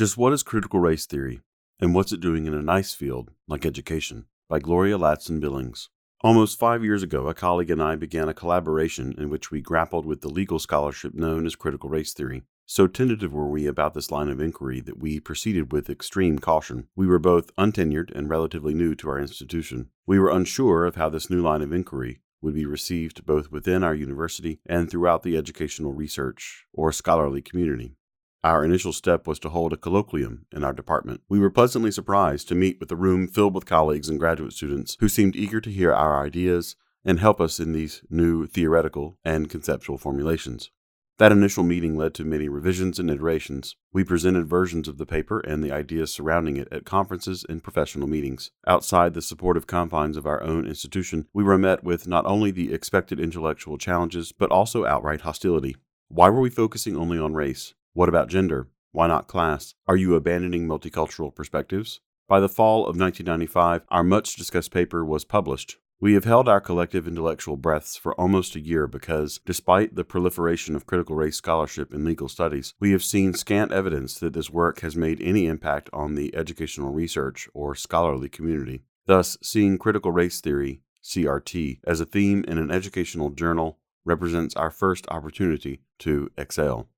Just what is critical race theory, and what's it doing in a nice field like education? By Gloria Ladson Billings. Almost five years ago, a colleague and I began a collaboration in which we grappled with the legal scholarship known as critical race theory. So tentative were we about this line of inquiry that we proceeded with extreme caution. We were both untenured and relatively new to our institution. We were unsure of how this new line of inquiry would be received both within our university and throughout the educational research or scholarly community. Our initial step was to hold a colloquium in our department. We were pleasantly surprised to meet with a room filled with colleagues and graduate students who seemed eager to hear our ideas and help us in these new theoretical and conceptual formulations. That initial meeting led to many revisions and iterations. We presented versions of the paper and the ideas surrounding it at conferences and professional meetings. Outside the supportive confines of our own institution, we were met with not only the expected intellectual challenges, but also outright hostility. Why were we focusing only on race? What about gender? Why not class? Are you abandoning multicultural perspectives? By the fall of 1995, our much discussed paper was published. We have held our collective intellectual breaths for almost a year because, despite the proliferation of critical race scholarship in legal studies, we have seen scant evidence that this work has made any impact on the educational research or scholarly community. Thus, seeing critical race theory, CRT, as a theme in an educational journal represents our first opportunity to excel.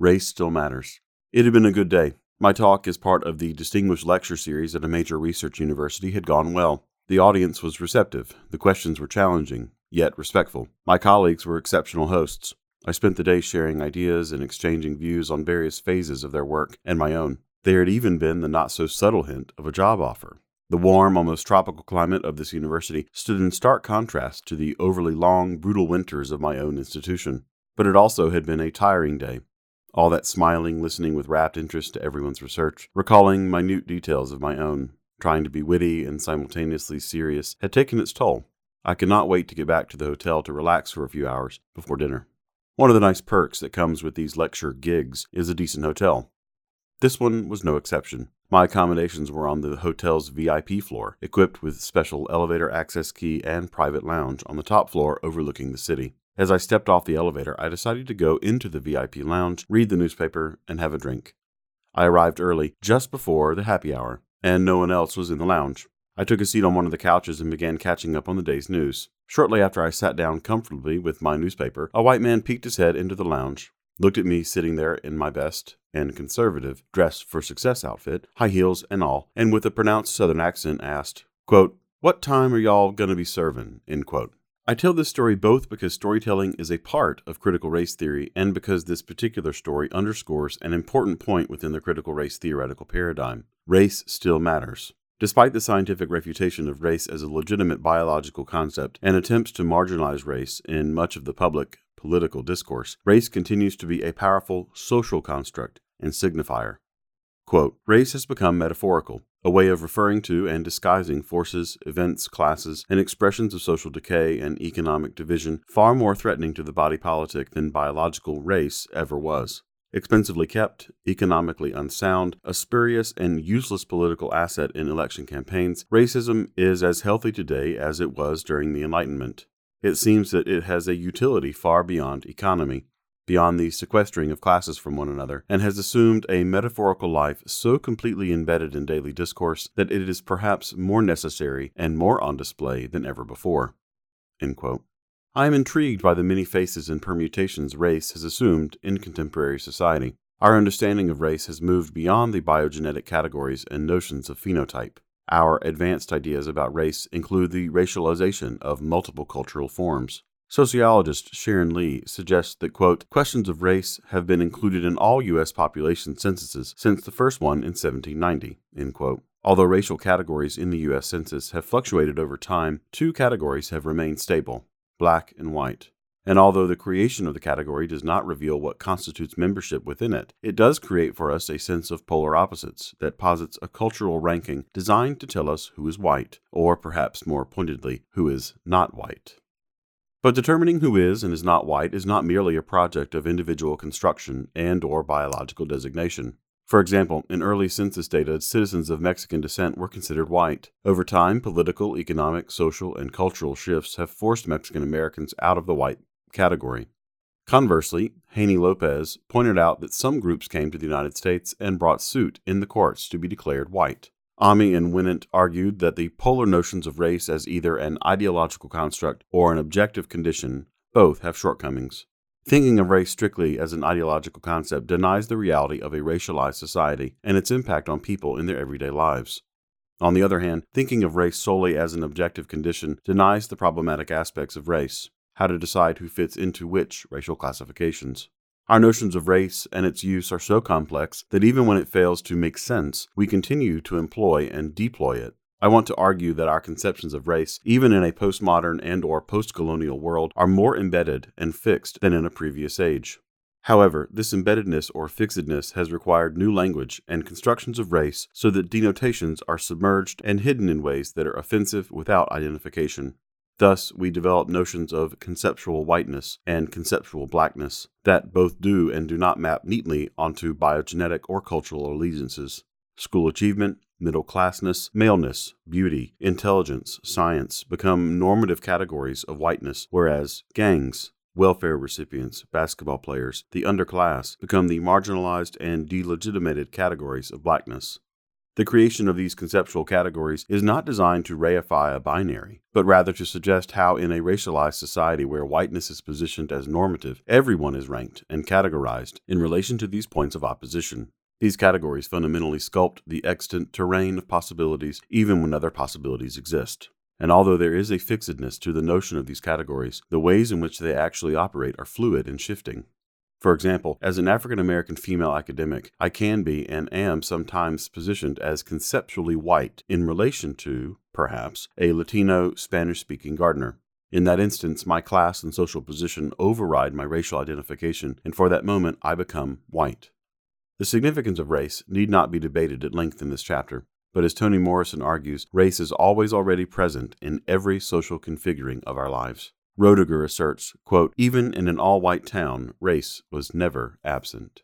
Race Still Matters. It had been a good day. My talk, as part of the Distinguished Lecture Series at a major research university, had gone well. The audience was receptive, the questions were challenging, yet respectful. My colleagues were exceptional hosts. I spent the day sharing ideas and exchanging views on various phases of their work and my own. There had even been the not so subtle hint of a job offer. The warm, almost tropical climate of this university stood in stark contrast to the overly long, brutal winters of my own institution. But it also had been a tiring day, all that smiling, listening with rapt interest to everyone's research, recalling minute details of my own, trying to be witty and simultaneously serious, had taken its toll. I could not wait to get back to the hotel to relax for a few hours before dinner. One of the nice perks that comes with these lecture gigs is a decent hotel. This one was no exception. My accommodations were on the hotel's VIP floor, equipped with special elevator access key and private lounge on the top floor overlooking the city. As I stepped off the elevator, I decided to go into the VIP lounge, read the newspaper, and have a drink. I arrived early, just before the happy hour, and no one else was in the lounge. I took a seat on one of the couches and began catching up on the day's news. Shortly after I sat down comfortably with my newspaper, a white man peeked his head into the lounge, looked at me sitting there in my best and conservative dress for success outfit, high heels and all, and with a pronounced southern accent asked, quote, What time are y'all gonna be serving? End quote. I tell this story both because storytelling is a part of critical race theory and because this particular story underscores an important point within the critical race theoretical paradigm. Race still matters. Despite the scientific refutation of race as a legitimate biological concept and attempts to marginalize race in much of the public political discourse, race continues to be a powerful social construct and signifier. Quote, race has become metaphorical, a way of referring to and disguising forces, events, classes, and expressions of social decay and economic division far more threatening to the body politic than biological race ever was. Expensively kept, economically unsound, a spurious and useless political asset in election campaigns, racism is as healthy today as it was during the Enlightenment. It seems that it has a utility far beyond economy, beyond the sequestering of classes from one another, and has assumed a metaphorical life so completely embedded in daily discourse that it is perhaps more necessary and more on display than ever before. I am intrigued by the many faces and permutations race has assumed in contemporary society. Our understanding of race has moved beyond the biogenetic categories and notions of phenotype. Our advanced ideas about race include the racialization of multiple cultural forms. Sociologist Sharon Lee suggests that, quote, questions of race have been included in all U.S. population censuses since the first one in 1790, end quote. Although racial categories in the U.S. Census have fluctuated over time, two categories have remained stable black and white. And although the creation of the category does not reveal what constitutes membership within it, it does create for us a sense of polar opposites that posits a cultural ranking designed to tell us who is white, or perhaps more pointedly, who is not white. But determining who is and is not white is not merely a project of individual construction and or biological designation. For example, in early census data, citizens of Mexican descent were considered white. Over time, political, economic, social, and cultural shifts have forced Mexican Americans out of the white category. Conversely, Haney Lopez pointed out that some groups came to the United States and brought suit in the courts to be declared white. Omi and Winant argued that the polar notions of race as either an ideological construct or an objective condition both have shortcomings. Thinking of race strictly as an ideological concept denies the reality of a racialized society and its impact on people in their everyday lives. On the other hand, thinking of race solely as an objective condition denies the problematic aspects of race, how to decide who fits into which racial classifications. Our notions of race and its use are so complex that even when it fails to make sense, we continue to employ and deploy it. I want to argue that our conceptions of race, even in a postmodern and or postcolonial world, are more embedded and fixed than in a previous age. However, this embeddedness or fixedness has required new language and constructions of race so that denotations are submerged and hidden in ways that are offensive without identification. Thus, we develop notions of conceptual whiteness and conceptual blackness that both do and do not map neatly onto biogenetic or cultural allegiances. School achievement, middle classness, maleness, beauty, intelligence, science become normative categories of whiteness, whereas gangs, welfare recipients, basketball players, the underclass become the marginalized and delegitimated categories of blackness. The creation of these conceptual categories is not designed to reify a binary, but rather to suggest how, in a racialized society where whiteness is positioned as normative, everyone is ranked and categorized in relation to these points of opposition. These categories fundamentally sculpt the extant terrain of possibilities even when other possibilities exist. And although there is a fixedness to the notion of these categories, the ways in which they actually operate are fluid and shifting. For example, as an African American female academic, I can be and am sometimes positioned as conceptually white in relation to, perhaps, a Latino Spanish speaking gardener. In that instance, my class and social position override my racial identification, and for that moment I become white. The significance of race need not be debated at length in this chapter, but as Toni Morrison argues, race is always already present in every social configuring of our lives. Roediger asserts, quote, even in an all white town, race was never absent.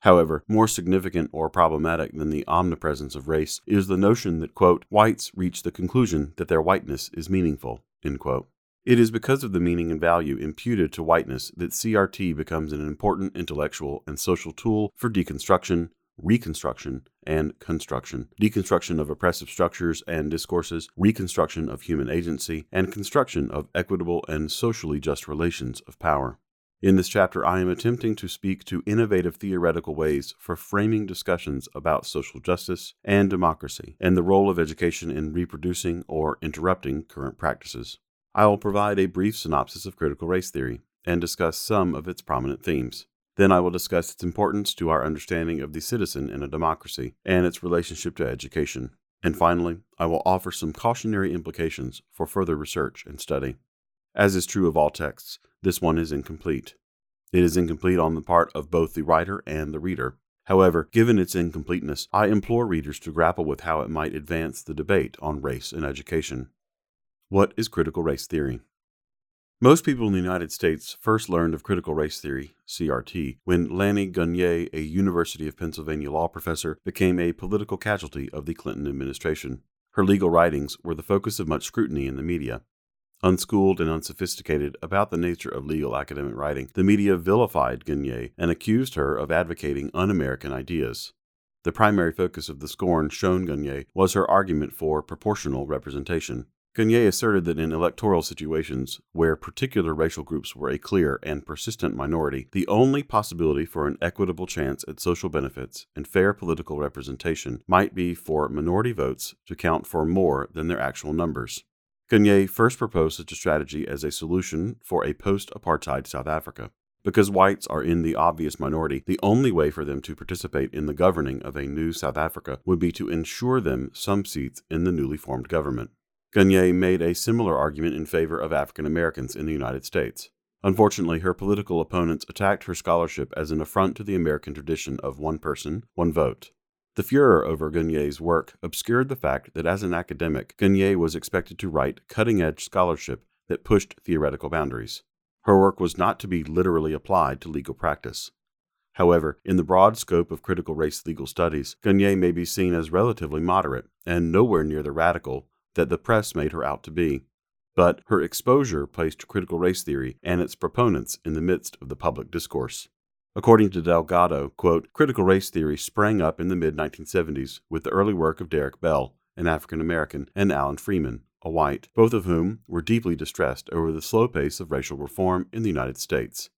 However, more significant or problematic than the omnipresence of race is the notion that, quote, whites reach the conclusion that their whiteness is meaningful. It is because of the meaning and value imputed to whiteness that CRT becomes an important intellectual and social tool for deconstruction, reconstruction, and construction. Deconstruction of oppressive structures and discourses, reconstruction of human agency, and construction of equitable and socially just relations of power. In this chapter, I am attempting to speak to innovative theoretical ways for framing discussions about social justice and democracy, and the role of education in reproducing or interrupting current practices. I will provide a brief synopsis of critical race theory and discuss some of its prominent themes. Then I will discuss its importance to our understanding of the citizen in a democracy and its relationship to education. And finally, I will offer some cautionary implications for further research and study. As is true of all texts, this one is incomplete. It is incomplete on the part of both the writer and the reader. However, given its incompleteness, I implore readers to grapple with how it might advance the debate on race and education. What is critical race theory? Most people in the United States first learned of critical race theory, CRT, when Lani Guinier, a University of Pennsylvania law professor, became a political casualty of the Clinton administration. Her legal writings were the focus of much scrutiny in the media. Unschooled and unsophisticated about the nature of legal academic writing, the media vilified Guinier and accused her of advocating un American ideas. The primary focus of the scorn shown Guinier was her argument for proportional representation. Guinier asserted that in electoral situations where particular racial groups were a clear and persistent minority, the only possibility for an equitable chance at social benefits and fair political representation might be for minority votes to count for more than their actual numbers. Guinier first proposed such a strategy as a solution for a post apartheid South Africa. Because whites are in the obvious minority, the only way for them to participate in the governing of a new South Africa would be to ensure them some seats in the newly formed government. Guinier made a similar argument in favor of African Americans in the United States. Unfortunately, her political opponents attacked her scholarship as an affront to the American tradition of one person, one vote. The furor over Guinier's work obscured the fact that as an academic, Guinier was expected to write cutting edge scholarship that pushed theoretical boundaries. Her work was not to be literally applied to legal practice. However, in the broad scope of critical race legal studies, Guinier may be seen as relatively moderate and nowhere near the radical that the press made her out to be. but her exposure placed critical race theory and its proponents in the midst of the public discourse. According to Delgado, quote, critical race theory sprang up in the mid 1970s with the early work of Derek Bell, an African American, and Alan Freeman, a white, both of whom were deeply distressed over the slow pace of racial reform in the United States.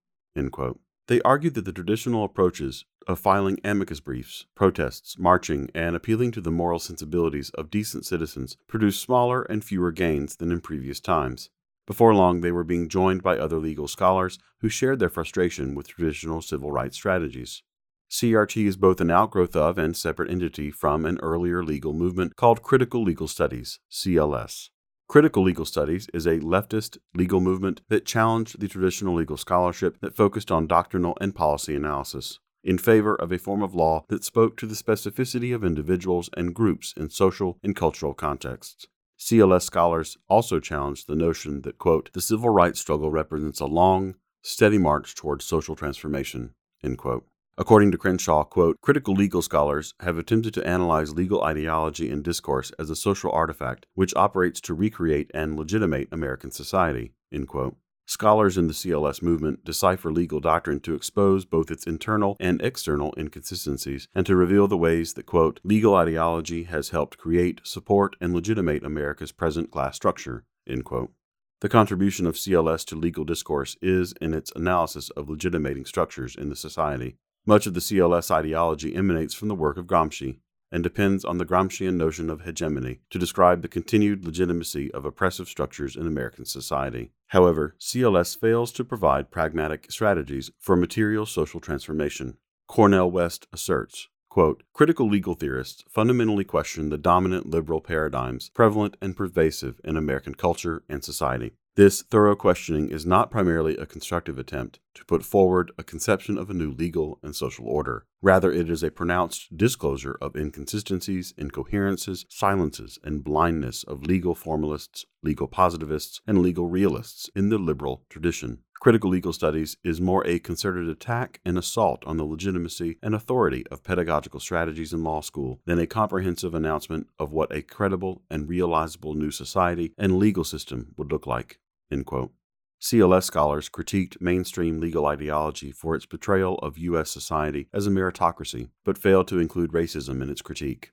They argued that the traditional approaches of filing amicus briefs, protests, marching, and appealing to the moral sensibilities of decent citizens produced smaller and fewer gains than in previous times. Before long, they were being joined by other legal scholars who shared their frustration with traditional civil rights strategies. CRT is both an outgrowth of and separate entity from an earlier legal movement called Critical Legal Studies, CLS. Critical legal studies is a leftist legal movement that challenged the traditional legal scholarship that focused on doctrinal and policy analysis in favor of a form of law that spoke to the specificity of individuals and groups in social and cultural contexts. CLS scholars also challenged the notion that, quote, the civil rights struggle represents a long, steady march towards social transformation, end quote. According to Crenshaw, quote, critical legal scholars have attempted to analyze legal ideology and discourse as a social artifact which operates to recreate and legitimate American society, end quote. Scholars in the CLS movement decipher legal doctrine to expose both its internal and external inconsistencies and to reveal the ways that, quote, legal ideology has helped create, support, and legitimate America's present class structure, end quote. The contribution of CLS to legal discourse is in its analysis of legitimating structures in the society. Much of the CLS ideology emanates from the work of Gramsci and depends on the Gramscian notion of hegemony to describe the continued legitimacy of oppressive structures in American society. However, CLS fails to provide pragmatic strategies for material social transformation. Cornel West asserts, quote, critical legal theorists fundamentally question the dominant liberal paradigms prevalent and pervasive in American culture and society. This thorough questioning is not primarily a constructive attempt to put forward a conception of a new legal and social order. Rather, it is a pronounced disclosure of inconsistencies, incoherences, silences, and blindness of legal formalists, legal positivists, and legal realists in the liberal tradition. Critical legal studies is more a concerted attack and assault on the legitimacy and authority of pedagogical strategies in law school than a comprehensive announcement of what a credible and realizable new society and legal system would look like. CLS scholars critiqued mainstream legal ideology for its portrayal of U.S. society as a meritocracy, but failed to include racism in its critique.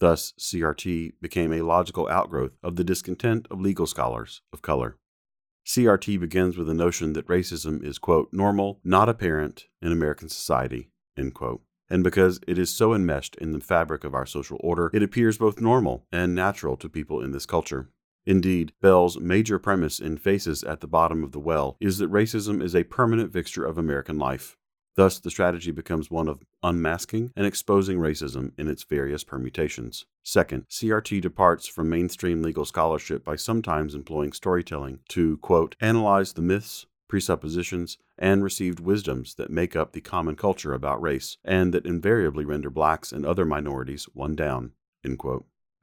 Thus, CRT became a logical outgrowth of the discontent of legal scholars of color. CRT begins with the notion that racism is, quote, normal, not apparent in American society, end quote. And because it is so enmeshed in the fabric of our social order, it appears both normal and natural to people in this culture. Indeed, Bell's major premise in Faces at the Bottom of the Well is that racism is a permanent fixture of American life. Thus, the strategy becomes one of unmasking and exposing racism in its various permutations. Second, CRT departs from mainstream legal scholarship by sometimes employing storytelling to, quote, analyze the myths, presuppositions, and received wisdoms that make up the common culture about race, and that invariably render blacks and other minorities one down,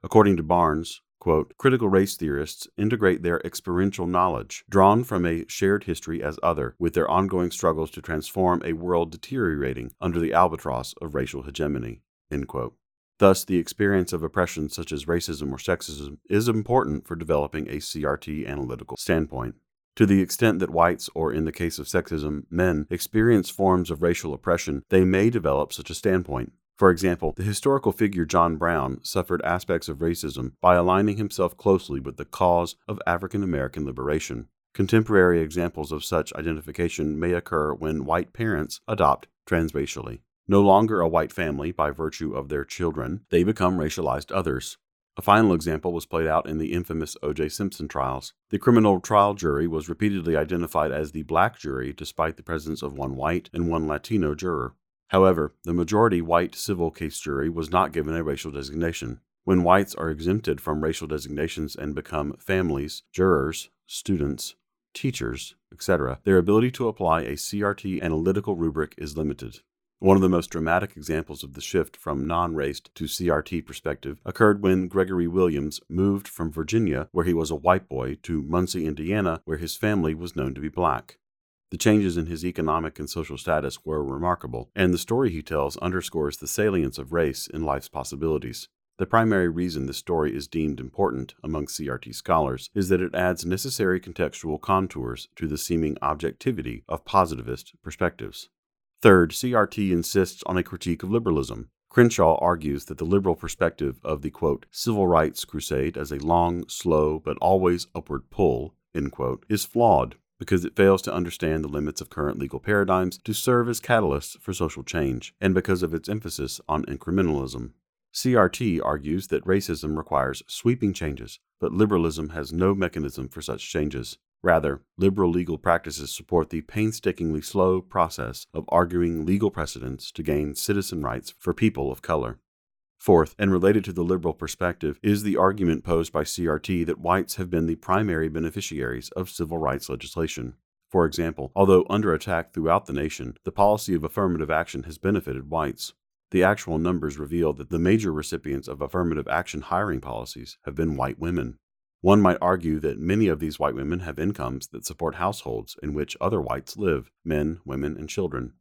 According to Barnes, Quote, critical race theorists integrate their experiential knowledge, drawn from a shared history as other, with their ongoing struggles to transform a world deteriorating under the albatross of racial hegemony. Thus, the experience of oppression such as racism or sexism is important for developing a CRT analytical standpoint. To the extent that whites, or in the case of sexism, men, experience forms of racial oppression, they may develop such a standpoint. For example, the historical figure John Brown suffered aspects of racism by aligning himself closely with the cause of African American liberation. Contemporary examples of such identification may occur when white parents adopt transracially. No longer a white family by virtue of their children, they become racialized others. A final example was played out in the infamous O.J. Simpson trials. The criminal trial jury was repeatedly identified as the black jury despite the presence of one white and one Latino juror. However, the majority white civil case jury was not given a racial designation. When whites are exempted from racial designations and become families, jurors, students, teachers, etc., their ability to apply a CRT analytical rubric is limited. One of the most dramatic examples of the shift from non raced to CRT perspective occurred when Gregory Williams moved from Virginia, where he was a white boy, to Muncie, Indiana, where his family was known to be black. The changes in his economic and social status were remarkable, and the story he tells underscores the salience of race in life's possibilities. The primary reason this story is deemed important among CRT scholars is that it adds necessary contextual contours to the seeming objectivity of positivist perspectives. Third, CRT insists on a critique of liberalism. Crenshaw argues that the liberal perspective of the quote, civil rights crusade as a long, slow, but always upward pull quote, is flawed because it fails to understand the limits of current legal paradigms to serve as catalysts for social change, and because of its emphasis on incrementalism. CRT argues that racism requires sweeping changes, but liberalism has no mechanism for such changes. Rather, liberal legal practices support the painstakingly slow process of arguing legal precedents to gain citizen rights for people of color. Fourth, and related to the liberal perspective, is the argument posed by CRT that whites have been the primary beneficiaries of civil rights legislation. For example, although under attack throughout the nation, the policy of affirmative action has benefited whites. The actual numbers reveal that the major recipients of affirmative action hiring policies have been white women. One might argue that many of these white women have incomes that support households in which other whites live men, women, and children.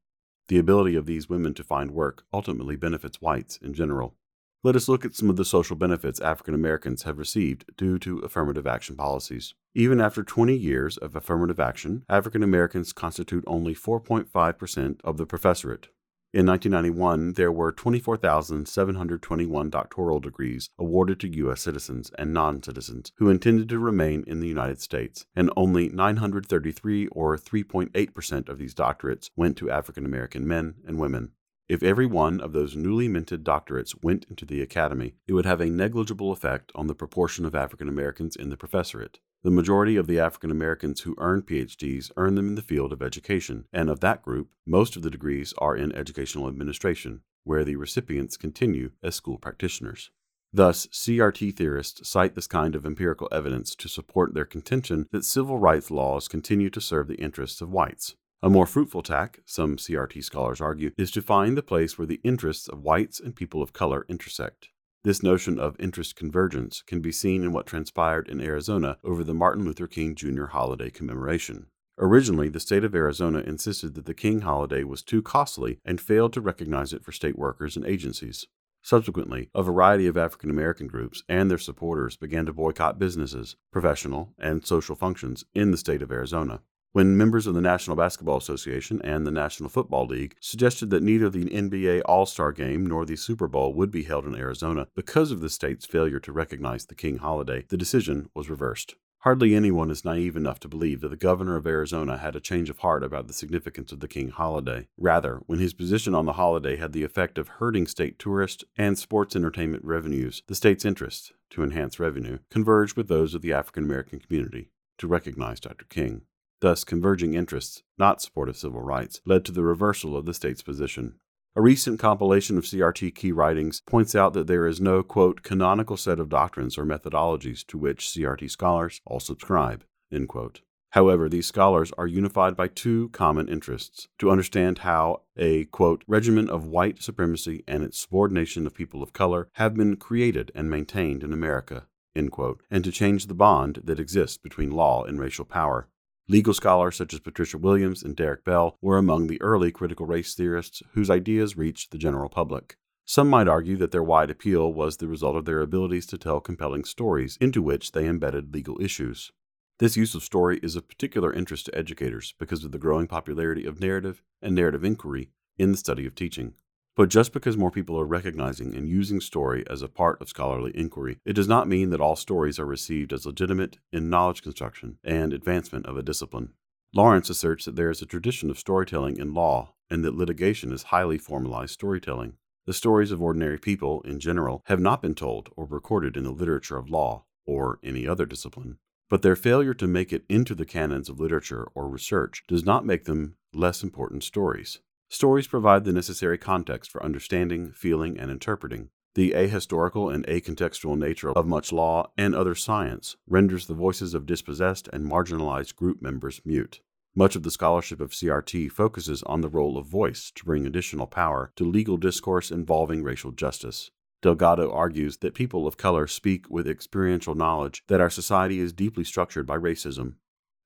The ability of these women to find work ultimately benefits whites in general. Let us look at some of the social benefits African Americans have received due to affirmative action policies. Even after 20 years of affirmative action, African Americans constitute only 4.5% of the professorate, in 1991, there were 24,721 doctoral degrees awarded to U.S. citizens and non citizens who intended to remain in the United States, and only 933 or 3.8% of these doctorates went to African American men and women. If every one of those newly minted doctorates went into the academy, it would have a negligible effect on the proportion of African Americans in the professorate. The majority of the African Americans who earn PhDs earn them in the field of education, and of that group, most of the degrees are in educational administration, where the recipients continue as school practitioners. Thus, CRT theorists cite this kind of empirical evidence to support their contention that civil rights laws continue to serve the interests of whites. A more fruitful tack, some CRT scholars argue, is to find the place where the interests of whites and people of color intersect. This notion of interest convergence can be seen in what transpired in Arizona over the Martin Luther King Jr. holiday commemoration. Originally, the state of Arizona insisted that the King holiday was too costly and failed to recognize it for state workers and agencies. Subsequently, a variety of African American groups and their supporters began to boycott businesses, professional, and social functions in the state of Arizona when members of the National Basketball Association and the National Football League suggested that neither the NBA All Star Game nor the Super Bowl would be held in Arizona because of the state's failure to recognize the King holiday, the decision was reversed. Hardly anyone is naive enough to believe that the governor of Arizona had a change of heart about the significance of the King holiday. Rather, when his position on the holiday had the effect of hurting state tourist and sports entertainment revenues, the state's interest, to enhance revenue, converged with those of the African American community to recognize Dr. King. Thus, converging interests, not support of civil rights, led to the reversal of the state's position. A recent compilation of CRT key writings points out that there is no, quote, canonical set of doctrines or methodologies to which CRT scholars all subscribe, end quote. However, these scholars are unified by two common interests to understand how a, quote, regimen of white supremacy and its subordination of people of color have been created and maintained in America, end quote, and to change the bond that exists between law and racial power. Legal scholars such as Patricia Williams and Derek Bell were among the early critical race theorists whose ideas reached the general public. Some might argue that their wide appeal was the result of their abilities to tell compelling stories into which they embedded legal issues. This use of story is of particular interest to educators because of the growing popularity of narrative and narrative inquiry in the study of teaching. But just because more people are recognizing and using story as a part of scholarly inquiry, it does not mean that all stories are received as legitimate in knowledge construction and advancement of a discipline. Lawrence asserts that there is a tradition of storytelling in law and that litigation is highly formalized storytelling. The stories of ordinary people, in general, have not been told or recorded in the literature of law or any other discipline. But their failure to make it into the canons of literature or research does not make them less important stories. Stories provide the necessary context for understanding, feeling, and interpreting. The ahistorical and acontextual nature of much law and other science renders the voices of dispossessed and marginalized group members mute. Much of the scholarship of CRT focuses on the role of voice to bring additional power to legal discourse involving racial justice. Delgado argues that people of color speak with experiential knowledge that our society is deeply structured by racism.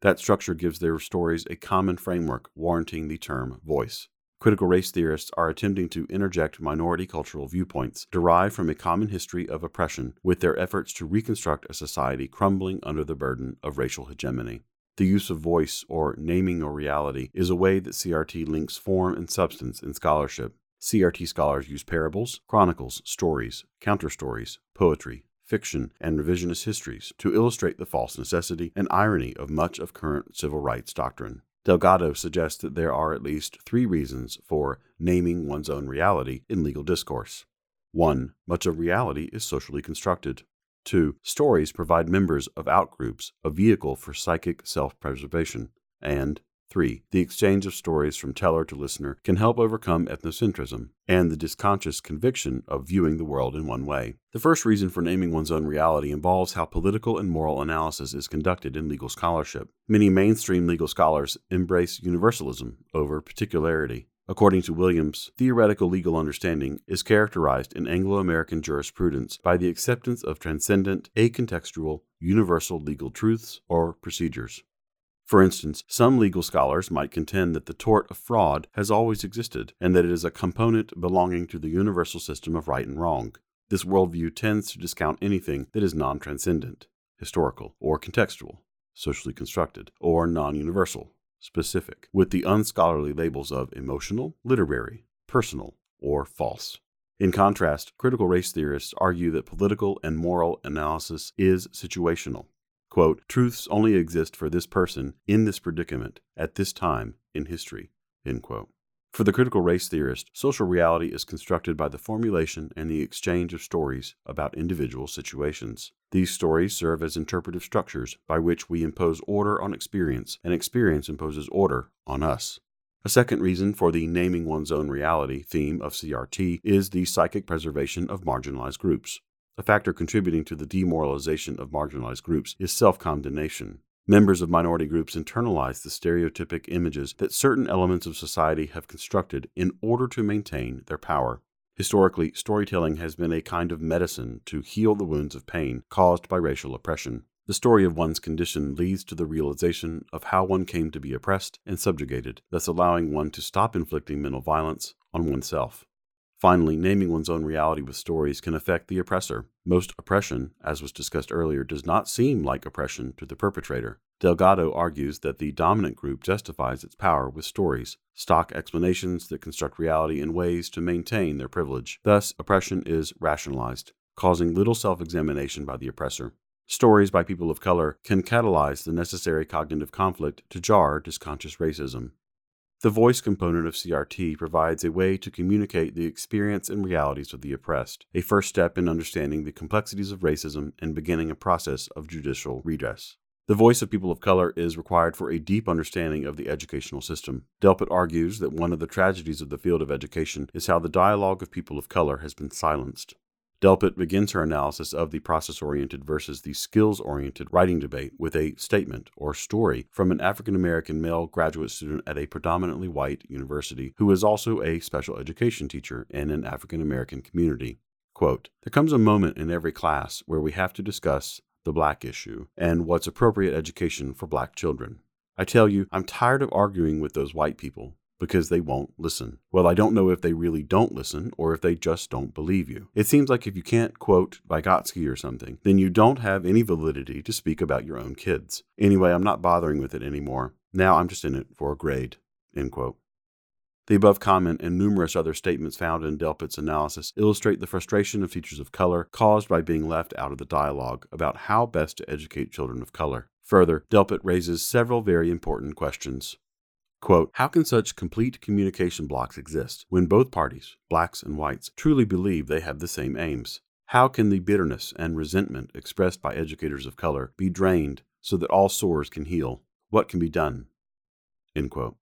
That structure gives their stories a common framework warranting the term voice. Critical race theorists are attempting to interject minority cultural viewpoints derived from a common history of oppression with their efforts to reconstruct a society crumbling under the burden of racial hegemony. The use of voice, or naming or reality, is a way that CRT links form and substance in scholarship. CRT scholars use parables, chronicles, stories, counter stories, poetry, fiction, and revisionist histories to illustrate the false necessity and irony of much of current civil rights doctrine. Delgado suggests that there are at least three reasons for naming one's own reality in legal discourse. 1. Much of reality is socially constructed. 2. Stories provide members of outgroups a vehicle for psychic self preservation. And 3. The exchange of stories from teller to listener can help overcome ethnocentrism and the dysconscious conviction of viewing the world in one way. The first reason for naming one's own reality involves how political and moral analysis is conducted in legal scholarship. Many mainstream legal scholars embrace universalism over particularity. According to Williams, theoretical legal understanding is characterized in Anglo American jurisprudence by the acceptance of transcendent, acontextual, universal legal truths or procedures. For instance, some legal scholars might contend that the tort of fraud has always existed and that it is a component belonging to the universal system of right and wrong. This worldview tends to discount anything that is non transcendent, historical, or contextual, socially constructed, or non universal, specific, with the unscholarly labels of emotional, literary, personal, or false. In contrast, critical race theorists argue that political and moral analysis is situational Quote, truths only exist for this person in this predicament at this time in history. End quote. For the critical race theorist, social reality is constructed by the formulation and the exchange of stories about individual situations. These stories serve as interpretive structures by which we impose order on experience, and experience imposes order on us. A second reason for the naming one's own reality theme of CRT is the psychic preservation of marginalized groups. A factor contributing to the demoralization of marginalized groups is self condemnation. Members of minority groups internalize the stereotypic images that certain elements of society have constructed in order to maintain their power. Historically, storytelling has been a kind of medicine to heal the wounds of pain caused by racial oppression. The story of one's condition leads to the realization of how one came to be oppressed and subjugated, thus allowing one to stop inflicting mental violence on oneself. Finally, naming one's own reality with stories can affect the oppressor. Most oppression, as was discussed earlier, does not seem like oppression to the perpetrator. Delgado argues that the dominant group justifies its power with stories, stock explanations that construct reality in ways to maintain their privilege. Thus, oppression is rationalized, causing little self examination by the oppressor. Stories by people of color can catalyze the necessary cognitive conflict to jar dysconscious racism. The voice component of CRT provides a way to communicate the experience and realities of the oppressed, a first step in understanding the complexities of racism and beginning a process of judicial redress. The voice of people of color is required for a deep understanding of the educational system. Delpit argues that one of the tragedies of the field of education is how the dialogue of people of color has been silenced. Delpit begins her analysis of the process oriented versus the skills oriented writing debate with a statement or story from an African American male graduate student at a predominantly white university who is also a special education teacher in an African American community. Quote, There comes a moment in every class where we have to discuss the black issue and what's appropriate education for black children. I tell you, I'm tired of arguing with those white people because they won't listen. Well, I don't know if they really don't listen or if they just don't believe you. It seems like if you can't quote Vygotsky or something, then you don't have any validity to speak about your own kids. Anyway, I'm not bothering with it anymore. Now I'm just in it for a grade. End quote. The above comment and numerous other statements found in Delpit's analysis illustrate the frustration of teachers of color caused by being left out of the dialogue about how best to educate children of color. Further, Delpit raises several very important questions. Quote, How can such complete communication blocks exist when both parties, blacks and whites, truly believe they have the same aims? How can the bitterness and resentment expressed by educators of color be drained so that all sores can heal? What can be done? End quote.